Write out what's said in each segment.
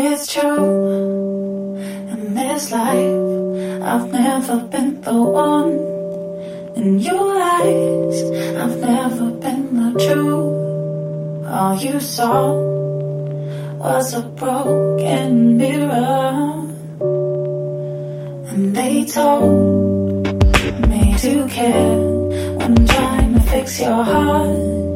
It's true. In this life, I've never been the one. In your eyes, I've never been the truth. All you saw was a broken mirror. And they told me to care when trying to fix your heart.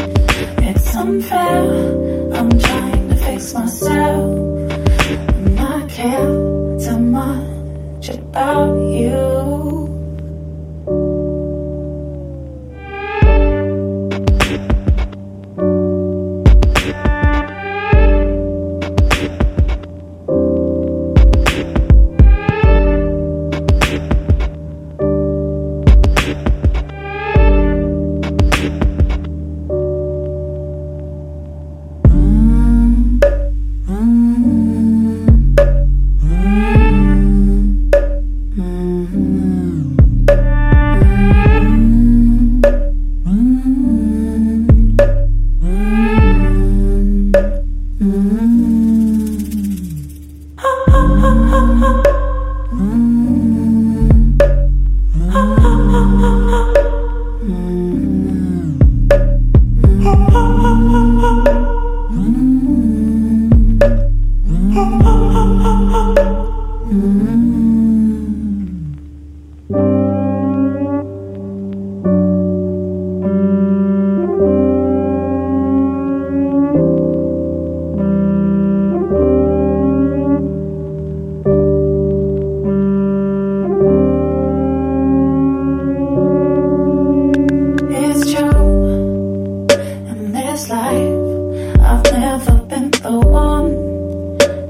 This life, I've never been the one.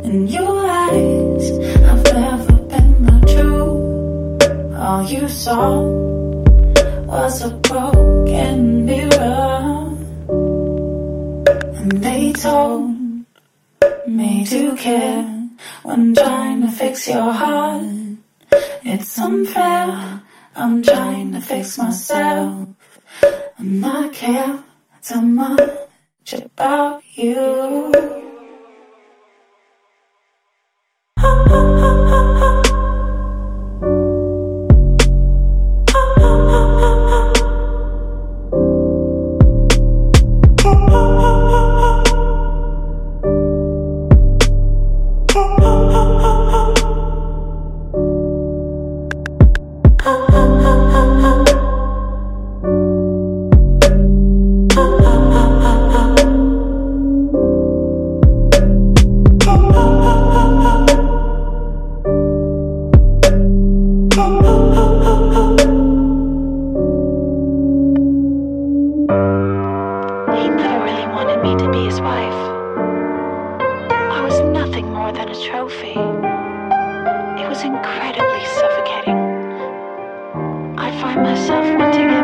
In your eyes, I've never been the truth. All you saw was a broken mirror. And they told me to care when trying to fix your heart. It's unfair. I'm trying to fix myself. And I care much about you. was nothing more than a trophy. It was incredibly suffocating. I find myself wanting